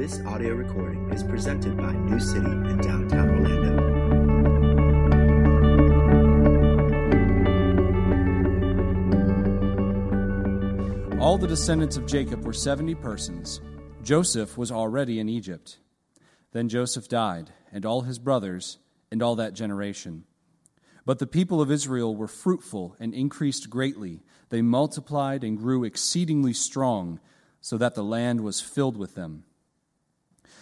This audio recording is presented by New City in downtown Orlando. All the descendants of Jacob were 70 persons. Joseph was already in Egypt. Then Joseph died, and all his brothers, and all that generation. But the people of Israel were fruitful and increased greatly. They multiplied and grew exceedingly strong, so that the land was filled with them.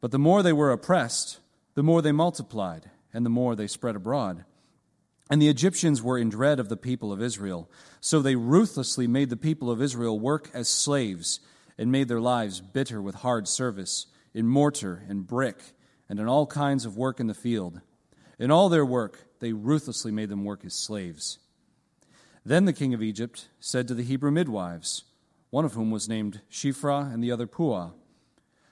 But the more they were oppressed, the more they multiplied, and the more they spread abroad. And the Egyptians were in dread of the people of Israel. So they ruthlessly made the people of Israel work as slaves, and made their lives bitter with hard service, in mortar and brick, and in all kinds of work in the field. In all their work, they ruthlessly made them work as slaves. Then the king of Egypt said to the Hebrew midwives, one of whom was named Shiphrah and the other Puah,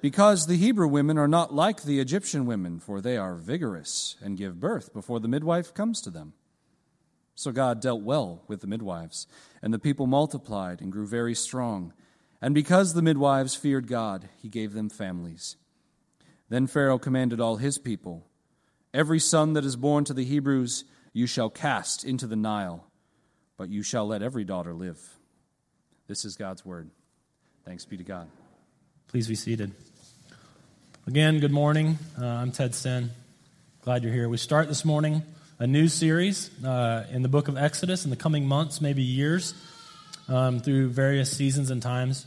Because the Hebrew women are not like the Egyptian women, for they are vigorous and give birth before the midwife comes to them. So God dealt well with the midwives, and the people multiplied and grew very strong. And because the midwives feared God, he gave them families. Then Pharaoh commanded all his people Every son that is born to the Hebrews, you shall cast into the Nile, but you shall let every daughter live. This is God's word. Thanks be to God. Please be seated. Again, good morning. Uh, I'm Ted Sin. Glad you're here. We start this morning a new series uh, in the book of Exodus in the coming months, maybe years, um, through various seasons and times.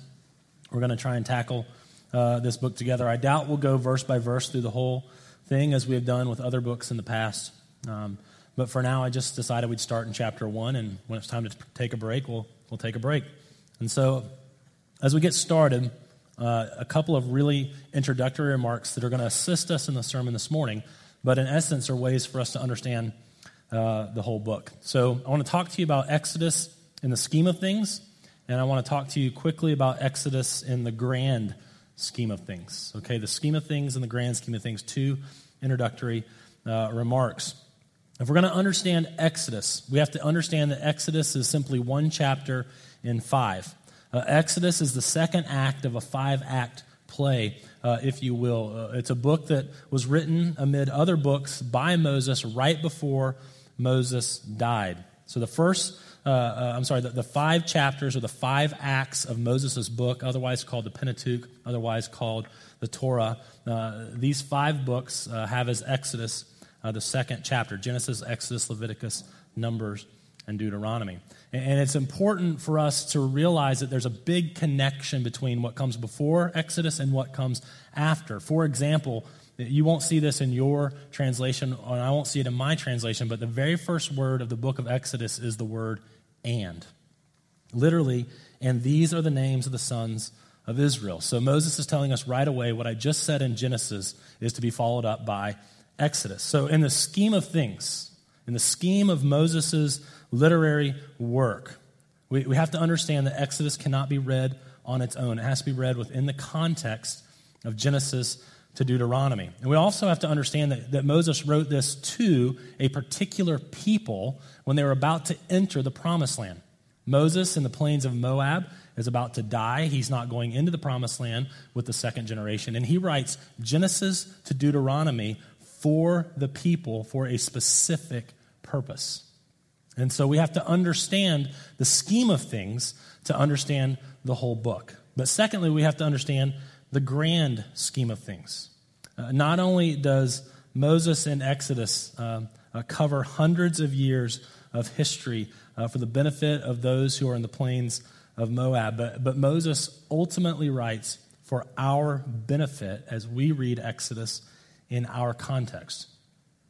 We're going to try and tackle uh, this book together. I doubt we'll go verse by verse through the whole thing as we have done with other books in the past. Um, but for now, I just decided we'd start in chapter one, and when it's time to take a break, we'll, we'll take a break. And so, as we get started, uh, a couple of really introductory remarks that are going to assist us in the sermon this morning, but in essence are ways for us to understand uh, the whole book. So, I want to talk to you about Exodus in the scheme of things, and I want to talk to you quickly about Exodus in the grand scheme of things. Okay, the scheme of things and the grand scheme of things, two introductory uh, remarks. If we're going to understand Exodus, we have to understand that Exodus is simply one chapter in five. Uh, Exodus is the second act of a five act play, uh, if you will. Uh, it's a book that was written amid other books by Moses right before Moses died. So the first, uh, uh, I'm sorry, the, the, five chapters or the five acts of Moses' book, otherwise called the Pentateuch, otherwise called the Torah, uh, these five books have as Exodus the second chapter Genesis, Exodus, Leviticus, Numbers, and Deuteronomy. And it's important for us to realize that there's a big connection between what comes before Exodus and what comes after. For example, you won't see this in your translation, and I won't see it in my translation, but the very first word of the book of Exodus is the word and. Literally, and these are the names of the sons of Israel. So Moses is telling us right away what I just said in Genesis is to be followed up by Exodus. So, in the scheme of things, in the scheme of Moses' literary work, we, we have to understand that Exodus cannot be read on its own. It has to be read within the context of Genesis to Deuteronomy. And we also have to understand that, that Moses wrote this to a particular people when they were about to enter the promised land. Moses in the plains of Moab is about to die. He's not going into the promised land with the second generation. And he writes Genesis to Deuteronomy for the people for a specific purpose. And so we have to understand the scheme of things to understand the whole book. But secondly, we have to understand the grand scheme of things. Uh, not only does Moses and Exodus um, uh, cover hundreds of years of history uh, for the benefit of those who are in the plains of Moab. But, but Moses ultimately writes for our benefit as we read Exodus in our context.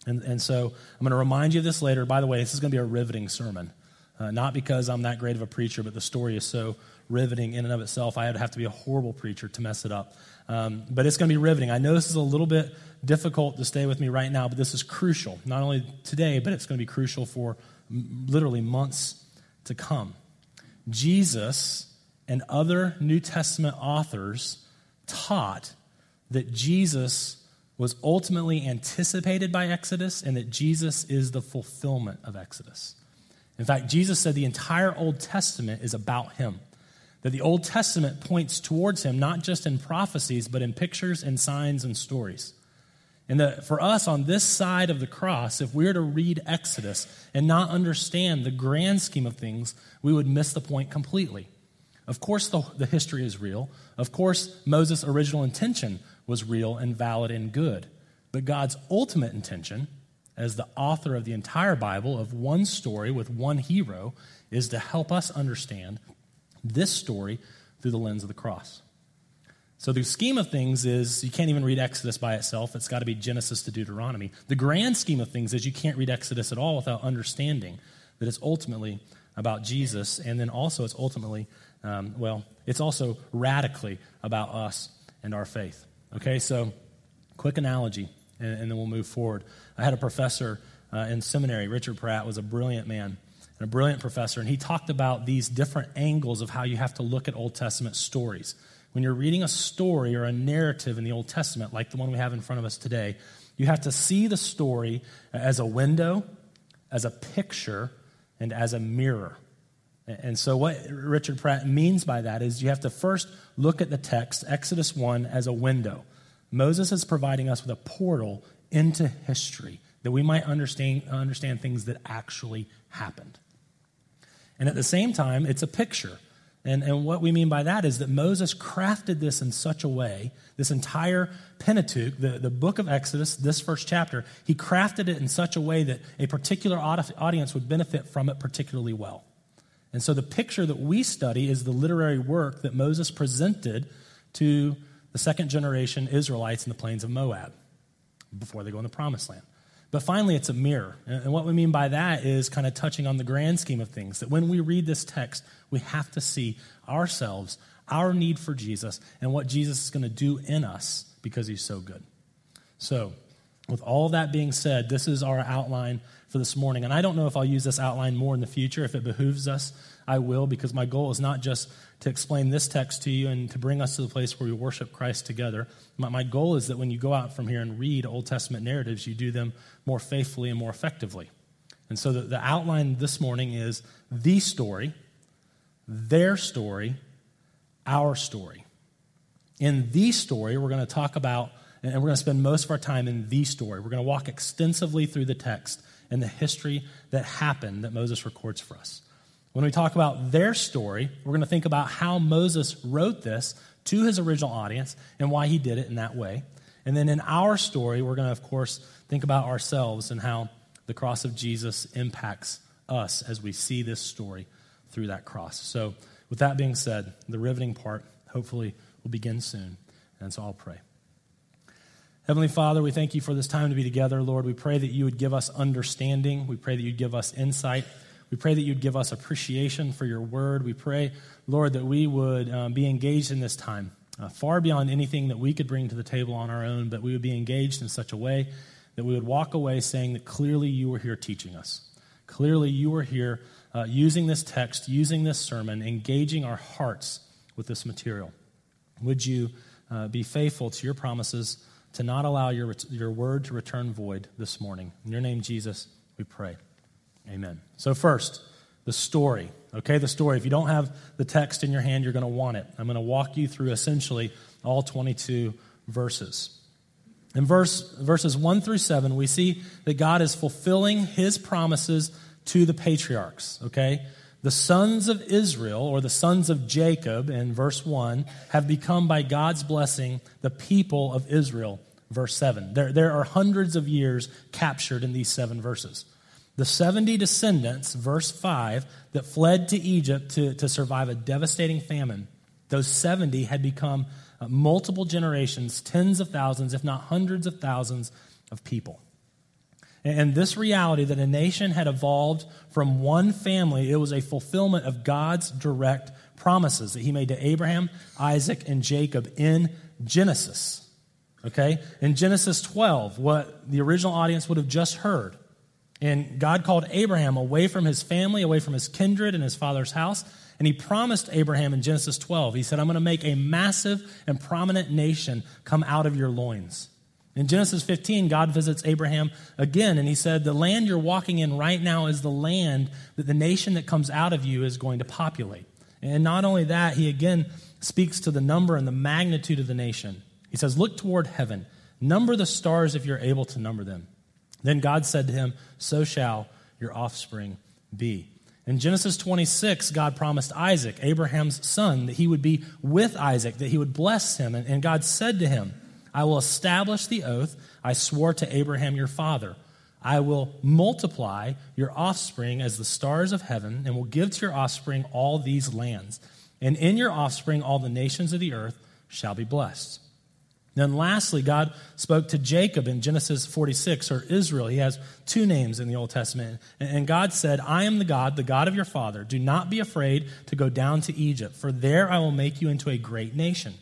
And, and so I'm going to remind you of this later. By the way, this is going to be a riveting sermon. Uh, not because I'm that great of a preacher, but the story is so riveting in and of itself. I would have to be a horrible preacher to mess it up. Um, but it's going to be riveting. I know this is a little bit difficult to stay with me right now, but this is crucial. Not only today, but it's going to be crucial for m- literally months to come. Jesus and other New Testament authors taught that Jesus was ultimately anticipated by Exodus and that Jesus is the fulfillment of Exodus. In fact, Jesus said the entire Old Testament is about him. That the Old Testament points towards him, not just in prophecies, but in pictures and signs and stories. And that for us on this side of the cross, if we were to read Exodus and not understand the grand scheme of things, we would miss the point completely. Of course, the, the history is real. Of course, Moses' original intention was real and valid and good. But God's ultimate intention, as the author of the entire Bible, of one story with one hero, is to help us understand this story through the lens of the cross. So the scheme of things is you can't even read Exodus by itself. It's got to be Genesis to Deuteronomy. The grand scheme of things is you can't read Exodus at all without understanding that it's ultimately about Jesus, and then also it's ultimately, um, well, it's also radically about us and our faith. Okay, so quick analogy, and, and then we'll move forward. I had a professor uh, in seminary, Richard Pratt was a brilliant man and a brilliant professor, and he talked about these different angles of how you have to look at Old Testament stories when you're reading a story or a narrative in the Old Testament, like the one we have in front of us today, you have to see the story as a window, as a picture, and as a mirror. And so, what Richard Pratt means by that is you have to first look at the text, Exodus 1, as a window. Moses is providing us with a portal into history that we might understand, understand things that actually happened. And at the same time, it's a picture. And, and what we mean by that is that Moses crafted this in such a way, this entire Pentateuch, the, the book of Exodus, this first chapter, he crafted it in such a way that a particular audience would benefit from it particularly well. And so the picture that we study is the literary work that Moses presented to the second generation Israelites in the plains of Moab before they go in the promised land. But finally, it's a mirror. And what we mean by that is kind of touching on the grand scheme of things. That when we read this text, we have to see ourselves, our need for Jesus, and what Jesus is going to do in us because he's so good. So, with all that being said, this is our outline for this morning. And I don't know if I'll use this outline more in the future. If it behooves us, I will, because my goal is not just to explain this text to you and to bring us to the place where we worship Christ together. My, my goal is that when you go out from here and read Old Testament narratives, you do them more faithfully and more effectively. And so the, the outline this morning is the story, their story, our story. In the story, we're going to talk about, and we're going to spend most of our time in the story. We're going to walk extensively through the text and the history that happened that Moses records for us. When we talk about their story, we're going to think about how Moses wrote this to his original audience and why he did it in that way. And then in our story, we're going to, of course, think about ourselves and how the cross of Jesus impacts us as we see this story through that cross. So, with that being said, the riveting part hopefully will begin soon. And so I'll pray. Heavenly Father, we thank you for this time to be together. Lord, we pray that you would give us understanding. We pray that you'd give us insight. We pray that you'd give us appreciation for your word. We pray, Lord, that we would um, be engaged in this time, uh, far beyond anything that we could bring to the table on our own, but we would be engaged in such a way that we would walk away saying that clearly you were here teaching us. Clearly you were here uh, using this text, using this sermon, engaging our hearts with this material. Would you uh, be faithful to your promises to not allow your, your word to return void this morning? In your name, Jesus, we pray. Amen. So, first, the story. Okay, the story. If you don't have the text in your hand, you're going to want it. I'm going to walk you through essentially all 22 verses. In verse, verses 1 through 7, we see that God is fulfilling his promises to the patriarchs. Okay? The sons of Israel, or the sons of Jacob, in verse 1, have become by God's blessing the people of Israel, verse 7. There, there are hundreds of years captured in these seven verses. The 70 descendants, verse 5, that fled to Egypt to, to survive a devastating famine, those 70 had become uh, multiple generations, tens of thousands, if not hundreds of thousands of people. And this reality that a nation had evolved from one family, it was a fulfillment of God's direct promises that he made to Abraham, Isaac, and Jacob in Genesis. Okay? In Genesis 12, what the original audience would have just heard. And God called Abraham away from his family, away from his kindred and his father's house. And he promised Abraham in Genesis 12, he said, I'm going to make a massive and prominent nation come out of your loins. In Genesis 15, God visits Abraham again, and he said, The land you're walking in right now is the land that the nation that comes out of you is going to populate. And not only that, he again speaks to the number and the magnitude of the nation. He says, Look toward heaven, number the stars if you're able to number them. Then God said to him, So shall your offspring be. In Genesis 26, God promised Isaac, Abraham's son, that he would be with Isaac, that he would bless him. And God said to him, I will establish the oath I swore to Abraham your father. I will multiply your offspring as the stars of heaven, and will give to your offspring all these lands. And in your offspring, all the nations of the earth shall be blessed. Then, lastly, God spoke to Jacob in Genesis 46, or Israel. He has two names in the Old Testament. And God said, I am the God, the God of your father. Do not be afraid to go down to Egypt, for there I will make you into a great nation.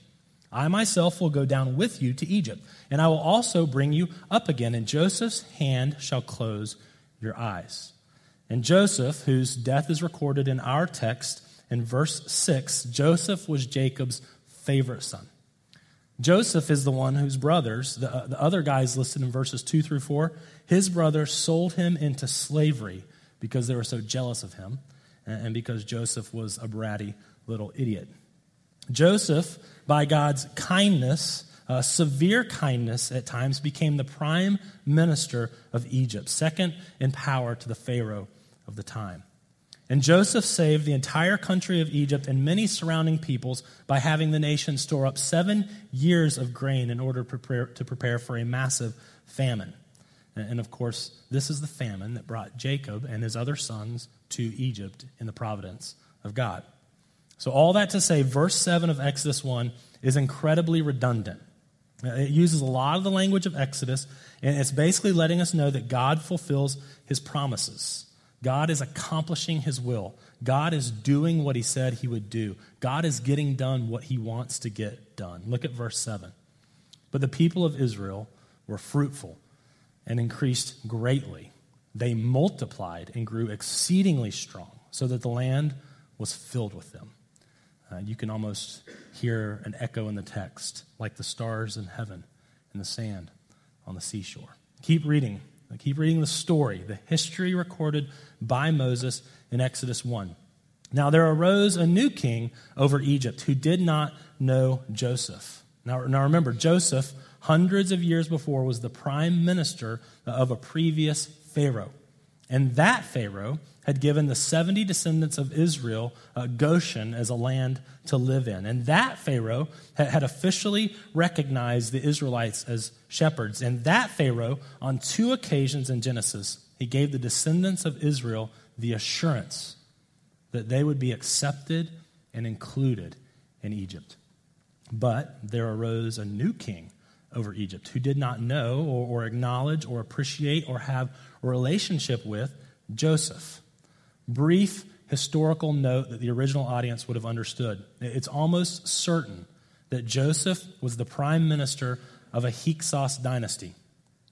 I myself will go down with you to Egypt, and I will also bring you up again, and Joseph's hand shall close your eyes. And Joseph, whose death is recorded in our text in verse 6, Joseph was Jacob's favorite son. Joseph is the one whose brothers, the, uh, the other guys listed in verses 2 through 4, his brothers sold him into slavery because they were so jealous of him and, and because Joseph was a bratty little idiot. Joseph, by God's kindness, uh, severe kindness at times, became the prime minister of Egypt, second in power to the Pharaoh of the time. And Joseph saved the entire country of Egypt and many surrounding peoples by having the nation store up seven years of grain in order to prepare, to prepare for a massive famine. And of course, this is the famine that brought Jacob and his other sons to Egypt in the providence of God. So, all that to say, verse 7 of Exodus 1 is incredibly redundant. It uses a lot of the language of Exodus, and it's basically letting us know that God fulfills his promises. God is accomplishing his will. God is doing what he said he would do. God is getting done what he wants to get done. Look at verse 7. But the people of Israel were fruitful and increased greatly. They multiplied and grew exceedingly strong, so that the land was filled with them. Uh, you can almost hear an echo in the text, like the stars in heaven and the sand on the seashore. Keep reading. Keep reading the story, the history recorded by Moses in Exodus 1. Now there arose a new king over Egypt who did not know Joseph. Now, now remember, Joseph, hundreds of years before, was the prime minister of a previous Pharaoh. And that Pharaoh had given the 70 descendants of Israel uh, Goshen as a land to live in. And that Pharaoh had, had officially recognized the Israelites as shepherds. And that Pharaoh, on two occasions in Genesis, he gave the descendants of Israel the assurance that they would be accepted and included in Egypt. But there arose a new king over Egypt who did not know or, or acknowledge or appreciate or have a relationship with Joseph brief historical note that the original audience would have understood. It's almost certain that Joseph was the prime minister of a Hyksos dynasty.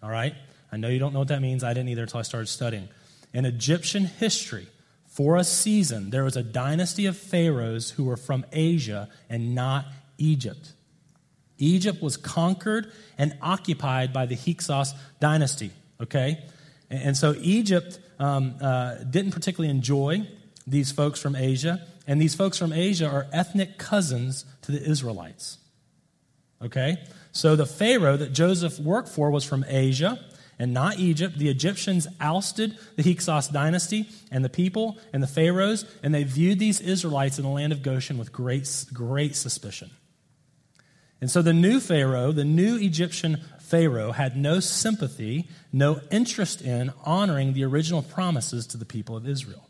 All right? I know you don't know what that means. I didn't either until I started studying. In Egyptian history, for a season, there was a dynasty of pharaohs who were from Asia and not Egypt. Egypt was conquered and occupied by the Hyksos dynasty, okay? And so Egypt um, uh, didn't particularly enjoy these folks from Asia, and these folks from Asia are ethnic cousins to the Israelites. Okay? So the Pharaoh that Joseph worked for was from Asia and not Egypt. The Egyptians ousted the Hyksos dynasty and the people and the pharaohs, and they viewed these Israelites in the land of Goshen with great, great suspicion. And so the new Pharaoh, the new Egyptian Pharaoh had no sympathy, no interest in honoring the original promises to the people of Israel.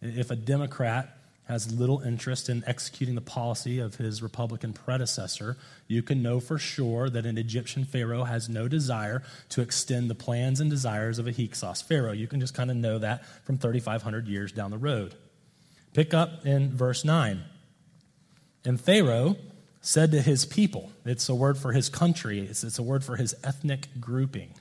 If a Democrat has little interest in executing the policy of his Republican predecessor, you can know for sure that an Egyptian Pharaoh has no desire to extend the plans and desires of a Hyksos Pharaoh. You can just kind of know that from 3,500 years down the road. Pick up in verse 9. And Pharaoh said to his people, it's a word for his country, it's, it's a word for his ethnic grouping.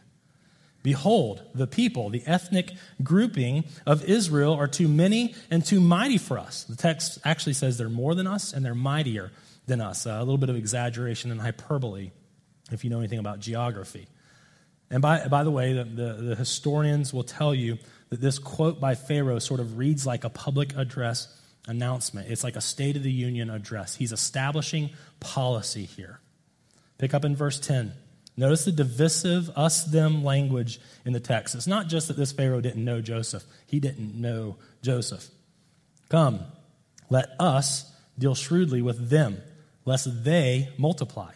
Behold, the people, the ethnic grouping of Israel are too many and too mighty for us. The text actually says they're more than us and they're mightier than us. Uh, a little bit of exaggeration and hyperbole, if you know anything about geography. And by, by the way, the, the, the historians will tell you that this quote by Pharaoh sort of reads like a public address announcement. It's like a State of the Union address. He's establishing policy here. Pick up in verse 10. Notice the divisive us them language in the text. It's not just that this Pharaoh didn't know Joseph, he didn't know Joseph. Come, let us deal shrewdly with them, lest they multiply.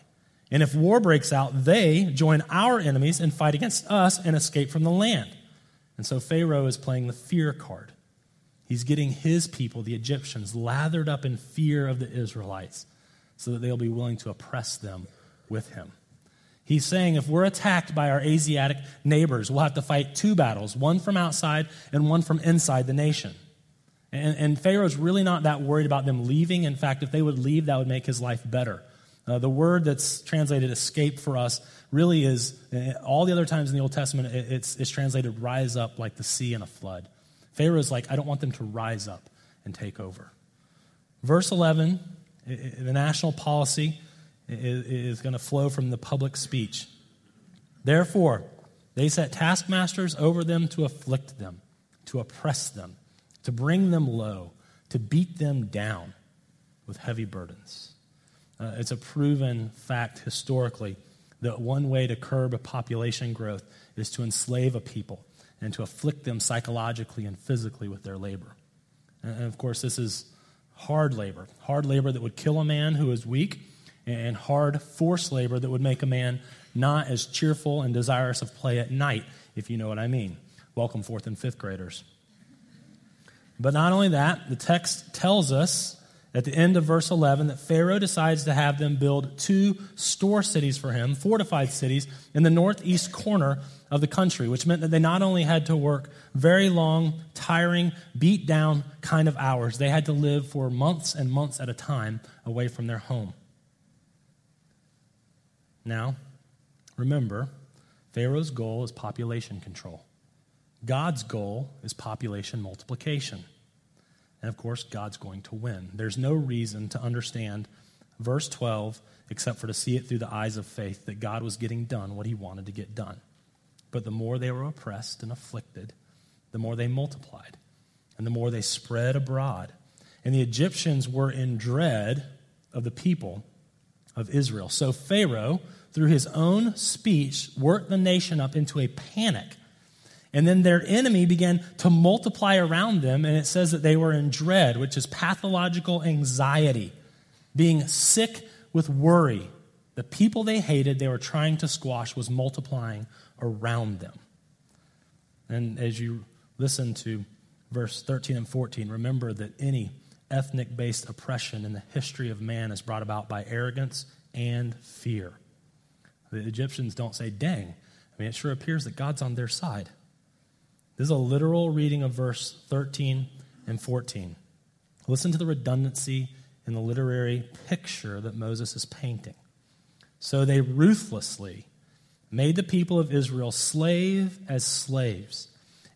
And if war breaks out, they join our enemies and fight against us and escape from the land. And so Pharaoh is playing the fear card. He's getting his people, the Egyptians, lathered up in fear of the Israelites so that they'll be willing to oppress them with him. He's saying if we're attacked by our Asiatic neighbors, we'll have to fight two battles, one from outside and one from inside the nation. And, and Pharaoh's really not that worried about them leaving. In fact, if they would leave, that would make his life better. Uh, the word that's translated escape for us really is, uh, all the other times in the Old Testament, it's, it's translated rise up like the sea in a flood. Pharaoh's like, I don't want them to rise up and take over. Verse 11, the national policy is going to flow from the public speech. Therefore, they set taskmasters over them to afflict them, to oppress them, to bring them low, to beat them down with heavy burdens. Uh, it's a proven fact historically that one way to curb a population growth is to enslave a people and to afflict them psychologically and physically with their labor. And of course, this is hard labor, hard labor that would kill a man who is weak and hard forced labor that would make a man not as cheerful and desirous of play at night, if you know what I mean. Welcome, fourth and fifth graders. But not only that, the text tells us at the end of verse 11 that Pharaoh decides to have them build two store cities for him, fortified cities, in the northeast corner of the country, which meant that they not only had to work very long, tiring, beat down kind of hours, they had to live for months and months at a time away from their home. Now, remember, Pharaoh's goal is population control. God's goal is population multiplication. And of course, God's going to win. There's no reason to understand verse 12 except for to see it through the eyes of faith that God was getting done what he wanted to get done. But the more they were oppressed and afflicted, the more they multiplied, and the more they spread abroad. And the Egyptians were in dread of the people of Israel. So Pharaoh, through his own speech, worked the nation up into a panic. And then their enemy began to multiply around them, and it says that they were in dread, which is pathological anxiety, being sick with worry. The people they hated, they were trying to squash, was multiplying around them. And as you listen to verse 13 and 14, remember that any ethnic based oppression in the history of man is brought about by arrogance and fear. The Egyptians don't say, dang. I mean, it sure appears that God's on their side. This is a literal reading of verse 13 and 14. Listen to the redundancy in the literary picture that Moses is painting. So they ruthlessly made the people of Israel slave as slaves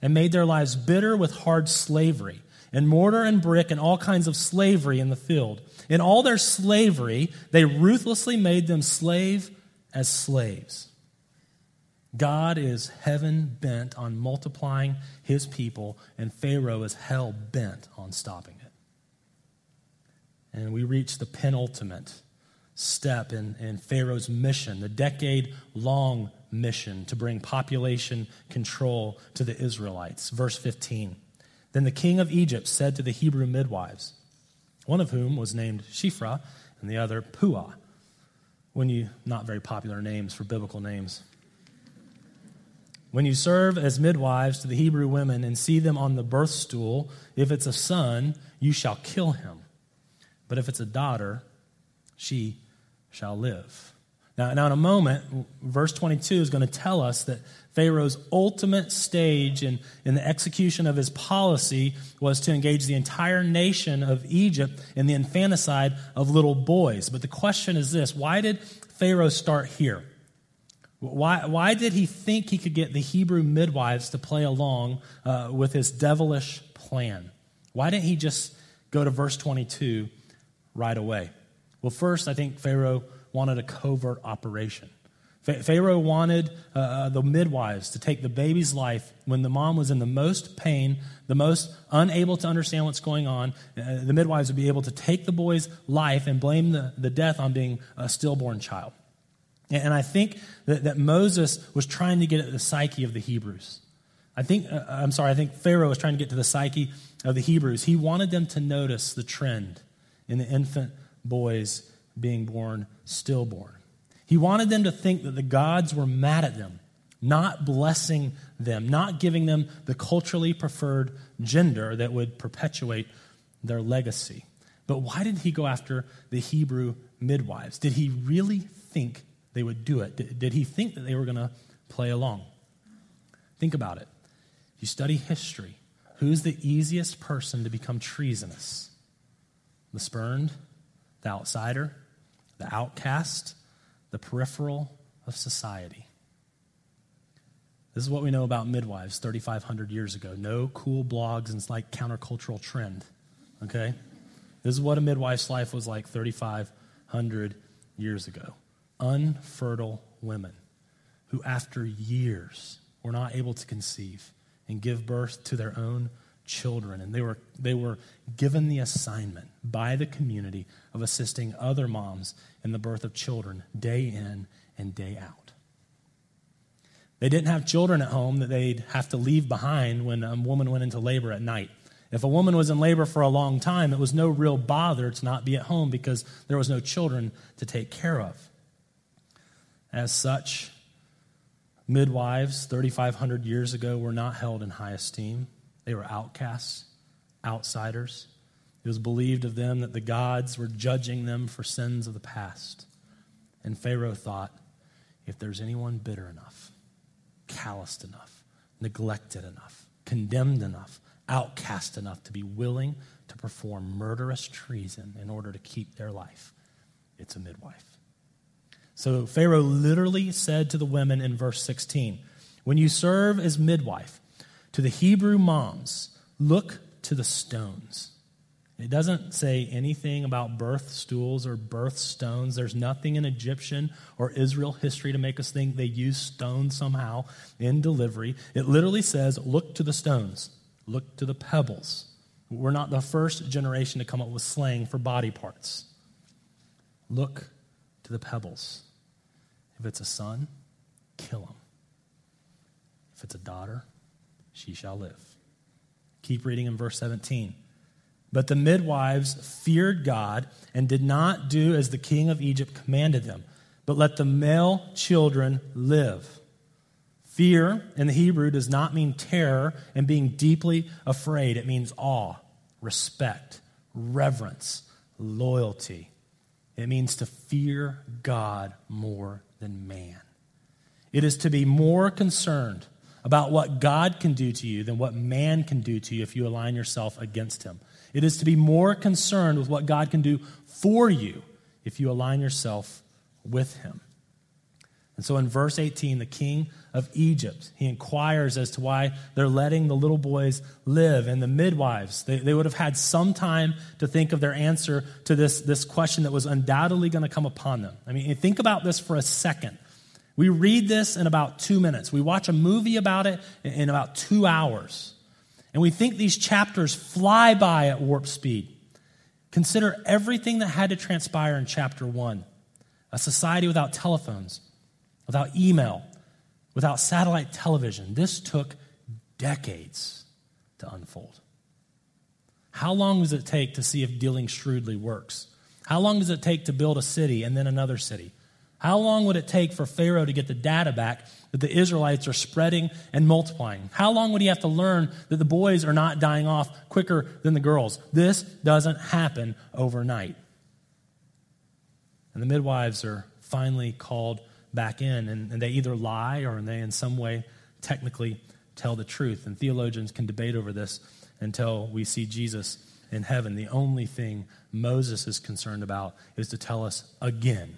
and made their lives bitter with hard slavery and mortar and brick and all kinds of slavery in the field. In all their slavery, they ruthlessly made them slave as slaves. God is heaven bent on multiplying his people, and Pharaoh is hell bent on stopping it. And we reach the penultimate step in, in Pharaoh's mission, the decade long mission to bring population control to the Israelites. Verse 15. Then the king of Egypt said to the Hebrew midwives, one of whom was named Shiphrah and the other Puah, when you, not very popular names for biblical names. When you serve as midwives to the Hebrew women and see them on the birth stool, if it's a son, you shall kill him. But if it's a daughter, she shall live. Now, now in a moment, verse 22 is going to tell us that Pharaoh's ultimate stage in, in the execution of his policy was to engage the entire nation of Egypt in the infanticide of little boys. But the question is this why did Pharaoh start here? Why, why did he think he could get the Hebrew midwives to play along uh, with his devilish plan? Why didn't he just go to verse 22 right away? Well, first, I think Pharaoh wanted a covert operation. Pharaoh wanted uh, uh, the midwives to take the baby's life when the mom was in the most pain, the most unable to understand what's going on. Uh, the midwives would be able to take the boy's life and blame the, the death on being a stillborn child. And I think that, that Moses was trying to get at the psyche of the Hebrews. I think, uh, I'm sorry, I think Pharaoh was trying to get to the psyche of the Hebrews. He wanted them to notice the trend in the infant boys being born stillborn. He wanted them to think that the gods were mad at them, not blessing them, not giving them the culturally preferred gender that would perpetuate their legacy. But why did he go after the Hebrew midwives? Did he really think they would do it? Did, did he think that they were going to play along? Think about it. You study history, who's the easiest person to become treasonous? The spurned, the outsider, the outcast, the peripheral of society. This is what we know about midwives 3,500 years ago. No cool blogs and like countercultural trend. Okay? This is what a midwife's life was like 3,500 years ago unfertile women who, after years, were not able to conceive and give birth to their own children. And they were, they were given the assignment by the community of assisting other moms in the birth of children day in and day out. They didn't have children at home that they'd have to leave behind when a woman went into labor at night. If a woman was in labor for a long time, it was no real bother to not be at home because there was no children to take care of. As such, midwives 3,500 years ago were not held in high esteem. They were outcasts, outsiders. It was believed of them that the gods were judging them for sins of the past. And Pharaoh thought if there's anyone bitter enough, calloused enough, neglected enough, condemned enough, outcast enough to be willing to perform murderous treason in order to keep their life, it's a midwife. So Pharaoh literally said to the women in verse 16 When you serve as midwife to the Hebrew moms, look to the stones. It doesn't say anything about birth stools or birth stones. There's nothing in Egyptian or Israel history to make us think they used stones somehow in delivery. It literally says, look to the stones, look to the pebbles. We're not the first generation to come up with slang for body parts. Look to the pebbles. If it's a son, kill him. If it's a daughter, she shall live. Keep reading in verse 17. But the midwives feared God and did not do as the king of Egypt commanded them, but let the male children live. Fear in the Hebrew does not mean terror and being deeply afraid, it means awe, respect, reverence, loyalty. It means to fear God more than man. It is to be more concerned about what God can do to you than what man can do to you if you align yourself against him. It is to be more concerned with what God can do for you if you align yourself with him. And so in verse 18, the king of Egypt, he inquires as to why they're letting the little boys live. And the midwives, they, they would have had some time to think of their answer to this, this question that was undoubtedly going to come upon them. I mean, think about this for a second. We read this in about two minutes. We watch a movie about it in about two hours. And we think these chapters fly by at warp speed. Consider everything that had to transpire in chapter one a society without telephones without email, without satellite television. This took decades to unfold. How long does it take to see if dealing shrewdly works? How long does it take to build a city and then another city? How long would it take for Pharaoh to get the data back that the Israelites are spreading and multiplying? How long would he have to learn that the boys are not dying off quicker than the girls? This doesn't happen overnight. And the midwives are finally called back in, and, and they either lie or they, in some way, technically tell the truth. And theologians can debate over this until we see Jesus in heaven. The only thing Moses is concerned about is to tell us again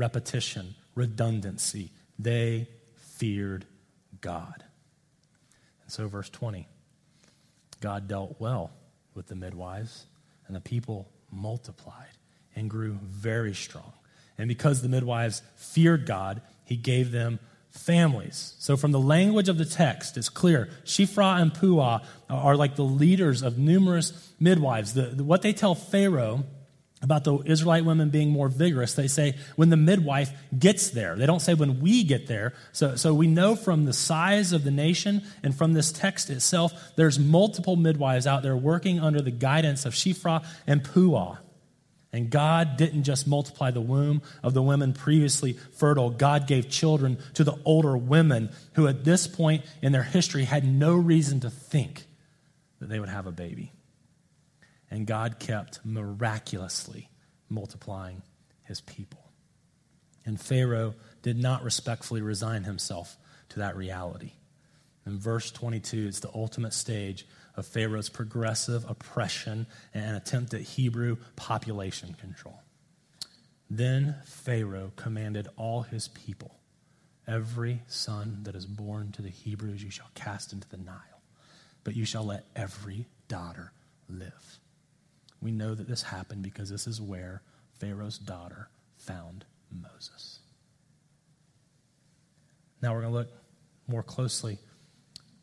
repetition, redundancy. They feared God. And so, verse 20 God dealt well with the midwives, and the people multiplied and grew very strong. And because the midwives feared God, he gave them families. So, from the language of the text, it's clear Shiphrah and Puah are like the leaders of numerous midwives. The, the, what they tell Pharaoh about the Israelite women being more vigorous, they say when the midwife gets there. They don't say when we get there. So, so we know from the size of the nation and from this text itself, there's multiple midwives out there working under the guidance of Shiphrah and Puah. And God didn't just multiply the womb of the women previously fertile. God gave children to the older women who, at this point in their history, had no reason to think that they would have a baby. And God kept miraculously multiplying his people. And Pharaoh did not respectfully resign himself to that reality. In verse 22, it's the ultimate stage of Pharaoh's progressive oppression and attempt at Hebrew population control. Then Pharaoh commanded all his people Every son that is born to the Hebrews you shall cast into the Nile, but you shall let every daughter live. We know that this happened because this is where Pharaoh's daughter found Moses. Now we're going to look more closely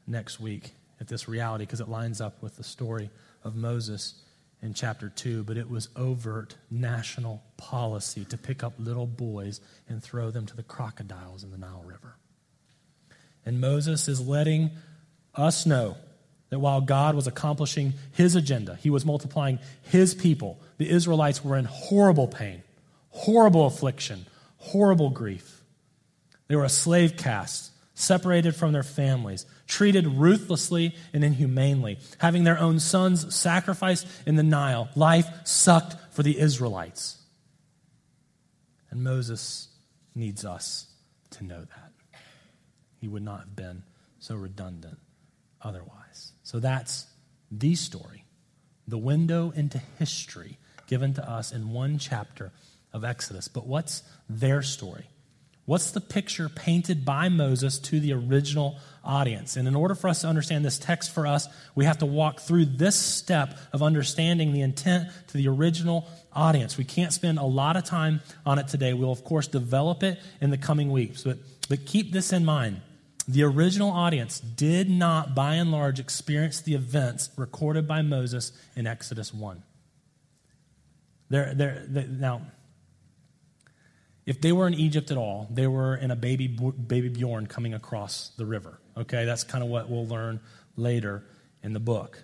next week at this reality because it lines up with the story of Moses in chapter 2, but it was overt national policy to pick up little boys and throw them to the crocodiles in the Nile River. And Moses is letting us know that while God was accomplishing his agenda, he was multiplying his people, the Israelites were in horrible pain, horrible affliction, horrible grief. They were a slave caste separated from their families, treated ruthlessly and inhumanely, having their own sons sacrificed in the Nile. Life sucked for the Israelites. And Moses needs us to know that. He would not have been so redundant otherwise. So that's the story, the window into history given to us in one chapter of Exodus. But what's their story? What's the picture painted by Moses to the original audience? And in order for us to understand this text for us, we have to walk through this step of understanding the intent to the original audience. We can't spend a lot of time on it today. We'll, of course, develop it in the coming weeks. But, but keep this in mind. The original audience did not, by and large, experience the events recorded by Moses in Exodus 1. They're, they're, they, now, if they were in Egypt at all, they were in a baby, baby Bjorn coming across the river. Okay, that's kind of what we'll learn later in the book.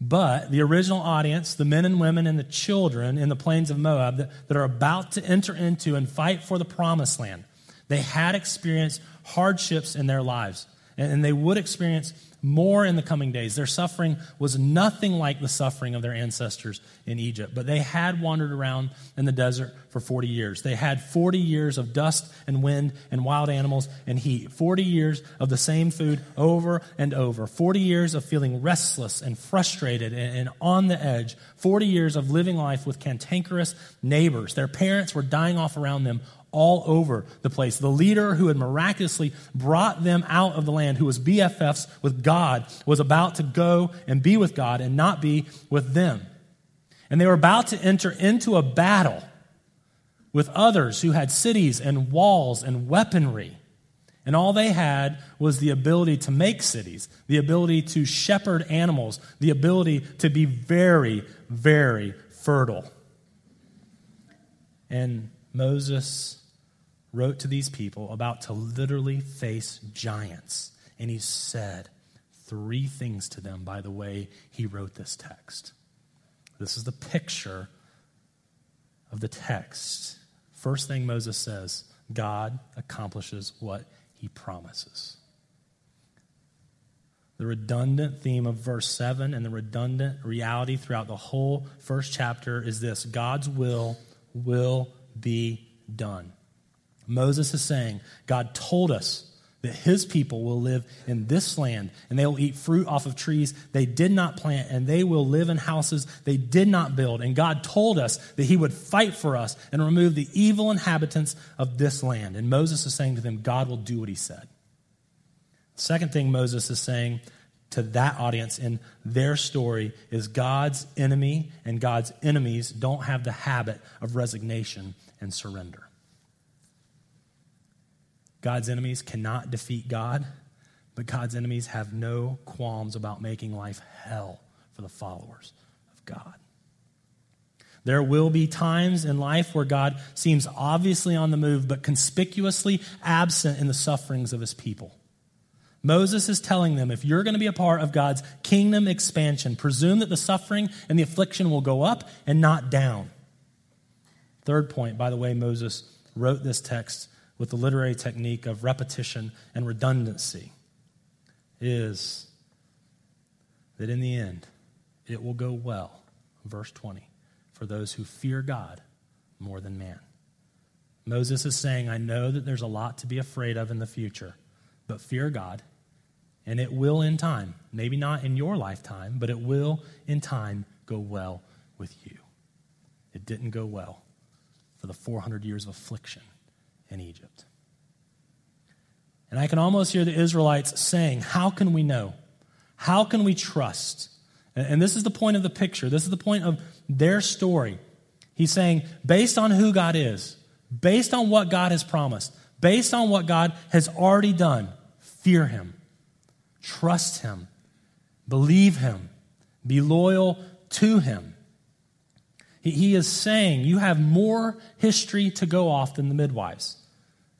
But the original audience, the men and women and the children in the plains of Moab that, that are about to enter into and fight for the promised land, they had experienced hardships in their lives. And, they would experience more in the coming days. Their suffering was nothing like the suffering of their ancestors in Egypt, but they had wandered around in the desert for 40 years. They had 40 years of dust and wind and wild animals and heat, 40 years of the same food over and over, 40 years of feeling restless and frustrated and, and on the edge, 40 years of living life with cantankerous neighbors. Their parents were dying off around them all over the place. The leader who had miraculously brought them out of the land, who was BFFs with God, was about to go and be with God and not be with them. And they were about to enter into a battle with others who had cities and walls and weaponry. And all they had was the ability to make cities, the ability to shepherd animals, the ability to be very, very fertile. And Moses wrote to these people about to literally face giants. And he said three things to them by the way he wrote this text. This is the picture of the text. First thing Moses says God accomplishes what he promises. The redundant theme of verse 7 and the redundant reality throughout the whole first chapter is this God's will will be done. Moses is saying, God told us that his people will live in this land and they will eat fruit off of trees they did not plant and they will live in houses they did not build. And God told us that he would fight for us and remove the evil inhabitants of this land. And Moses is saying to them, God will do what he said. Second thing Moses is saying to that audience in their story is God's enemy and God's enemies don't have the habit of resignation and surrender. God's enemies cannot defeat God, but God's enemies have no qualms about making life hell for the followers of God. There will be times in life where God seems obviously on the move, but conspicuously absent in the sufferings of his people. Moses is telling them if you're going to be a part of God's kingdom expansion, presume that the suffering and the affliction will go up and not down. Third point, by the way, Moses wrote this text with the literary technique of repetition and redundancy is that in the end, it will go well, verse 20, for those who fear God more than man. Moses is saying, I know that there's a lot to be afraid of in the future, but fear God, and it will in time, maybe not in your lifetime, but it will in time go well with you. It didn't go well for the 400 years of affliction in Egypt. And I can almost hear the Israelites saying, How can we know? How can we trust? And this is the point of the picture. This is the point of their story. He's saying, based on who God is, based on what God has promised, based on what God has already done, fear Him, trust Him, believe Him, be loyal to Him. He is saying, You have more history to go off than the midwives.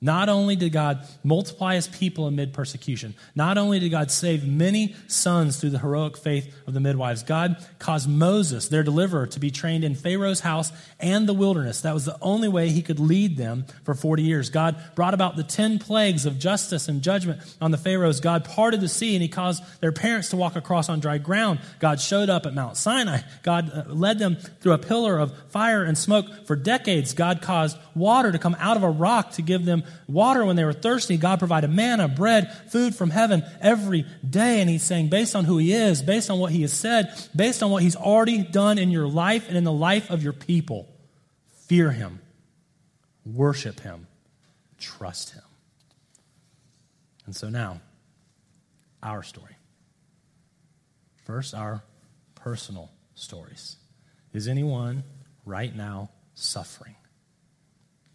Not only did God multiply his people amid persecution, not only did God save many sons through the heroic faith of the midwives, God caused Moses, their deliverer, to be trained in Pharaoh's house and the wilderness. That was the only way he could lead them for 40 years. God brought about the 10 plagues of justice and judgment on the Pharaohs. God parted the sea and he caused their parents to walk across on dry ground. God showed up at Mount Sinai. God uh, led them through a pillar of fire and smoke for decades. God caused water to come out of a rock to give them water when they were thirsty. God provided manna, bread, food from heaven every day. And He's saying, based on who He is, based on what He has said, based on what He's already done in your life and in the life of your people, fear Him, worship Him, trust Him. And so now, our story. First, our personal stories. Is anyone right now suffering?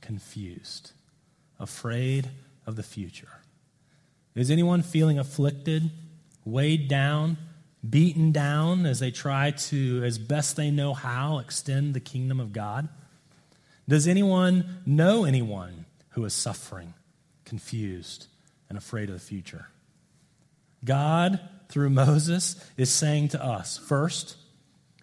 confused, afraid of the future? Is anyone feeling afflicted, weighed down, beaten down as they try to, as best they know how, extend the kingdom of God? Does anyone know anyone who is suffering, confused, and afraid of the future? God, through Moses, is saying to us first,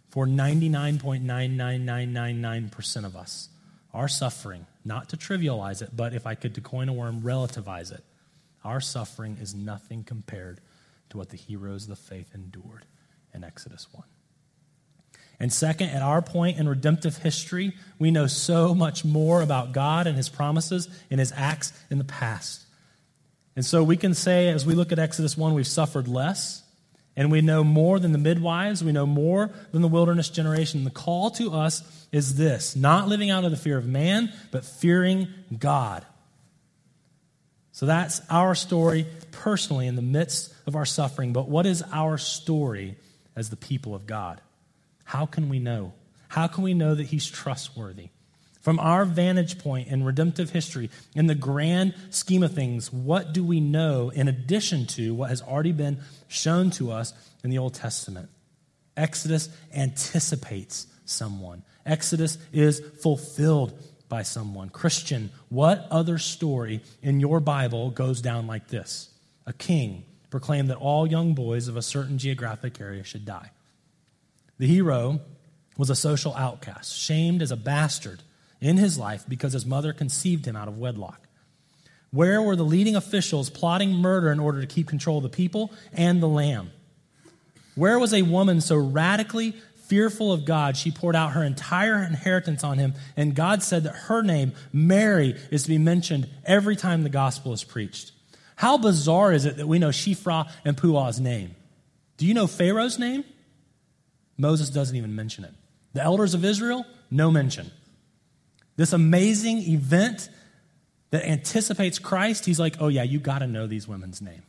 for 99.99999% of us, our suffering not to trivialize it, but if I could, to coin a worm, relativize it. Our suffering is nothing compared to what the heroes of the faith endured in Exodus 1. And second, at our point in redemptive history, we know so much more about God and his promises and his acts in the past. And so we can say, as we look at Exodus 1, we've suffered less and we know more than the midwives. We know more than the wilderness generation. The call to us is this not living out of the fear of man, but fearing God. So that's our story personally in the midst of our suffering. But what is our story as the people of God? How can we know? How can we know that He's trustworthy? From our vantage point in redemptive history, in the grand scheme of things, what do we know in addition to what has already been shown to us in the Old Testament? Exodus anticipates someone, Exodus is fulfilled by someone. Christian, what other story in your Bible goes down like this? A king proclaimed that all young boys of a certain geographic area should die. The hero was a social outcast, shamed as a bastard in his life because his mother conceived him out of wedlock? Where were the leading officials plotting murder in order to keep control of the people and the lamb? Where was a woman so radically fearful of God, she poured out her entire inheritance on him, and God said that her name, Mary, is to be mentioned every time the gospel is preached? How bizarre is it that we know Shiphrah and Puah's name? Do you know Pharaoh's name? Moses doesn't even mention it. The elders of Israel, no mention. This amazing event that anticipates Christ, he's like, oh, yeah, you got to know these women's name.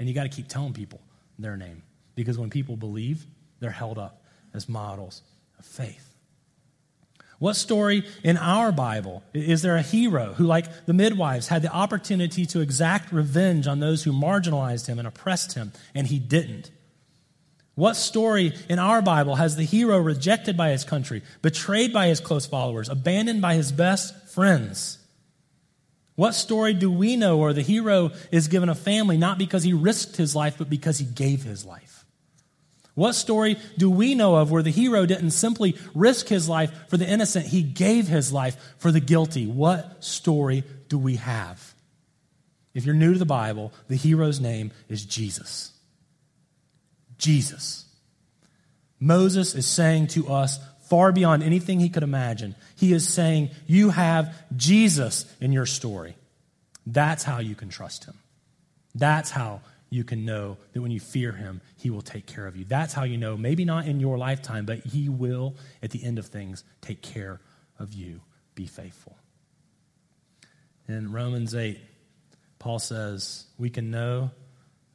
And you got to keep telling people their name. Because when people believe, they're held up as models of faith. What story in our Bible is there a hero who, like the midwives, had the opportunity to exact revenge on those who marginalized him and oppressed him, and he didn't? What story in our Bible has the hero rejected by his country, betrayed by his close followers, abandoned by his best friends? What story do we know where the hero is given a family not because he risked his life, but because he gave his life? What story do we know of where the hero didn't simply risk his life for the innocent, he gave his life for the guilty? What story do we have? If you're new to the Bible, the hero's name is Jesus. Jesus. Moses is saying to us, far beyond anything he could imagine, he is saying, You have Jesus in your story. That's how you can trust him. That's how you can know that when you fear him, he will take care of you. That's how you know, maybe not in your lifetime, but he will, at the end of things, take care of you. Be faithful. In Romans 8, Paul says, We can know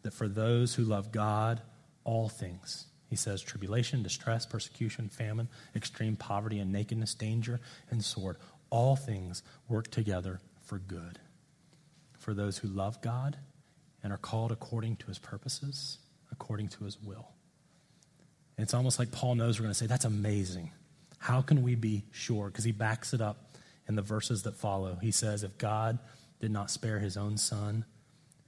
that for those who love God, all things, he says, tribulation, distress, persecution, famine, extreme poverty, and nakedness, danger, and sword, all things work together for good. For those who love God and are called according to his purposes, according to his will. It's almost like Paul knows we're going to say, That's amazing. How can we be sure? Because he backs it up in the verses that follow. He says, If God did not spare his own son,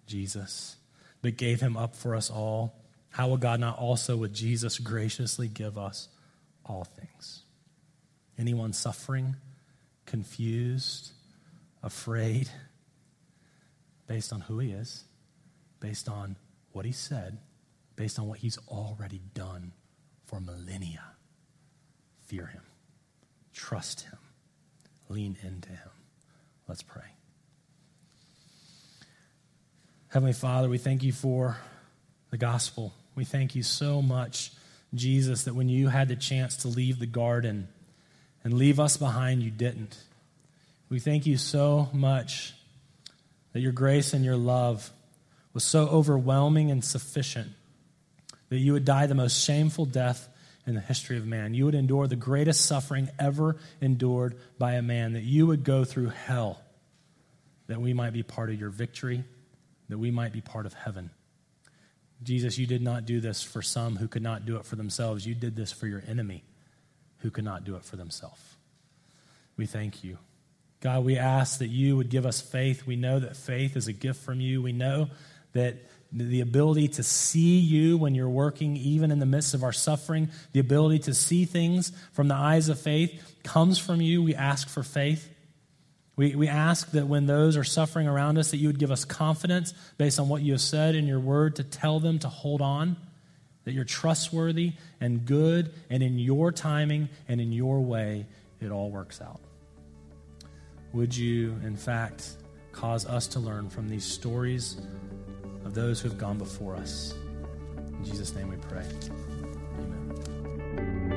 Jesus, but gave him up for us all, how will God not also with Jesus graciously give us all things? Anyone suffering, confused, afraid, based on who he is, based on what he said, based on what he's already done for millennia. Fear him, trust him, lean into him. Let's pray. Heavenly Father, we thank you for the gospel. We thank you so much, Jesus, that when you had the chance to leave the garden and leave us behind, you didn't. We thank you so much that your grace and your love was so overwhelming and sufficient that you would die the most shameful death in the history of man. You would endure the greatest suffering ever endured by a man, that you would go through hell, that we might be part of your victory, that we might be part of heaven. Jesus, you did not do this for some who could not do it for themselves. You did this for your enemy who could not do it for themselves. We thank you. God, we ask that you would give us faith. We know that faith is a gift from you. We know that the ability to see you when you're working, even in the midst of our suffering, the ability to see things from the eyes of faith comes from you. We ask for faith. We, we ask that when those are suffering around us, that you would give us confidence based on what you have said in your word to tell them to hold on, that you're trustworthy and good, and in your timing and in your way, it all works out. Would you, in fact, cause us to learn from these stories of those who have gone before us. In Jesus' name we pray. Amen.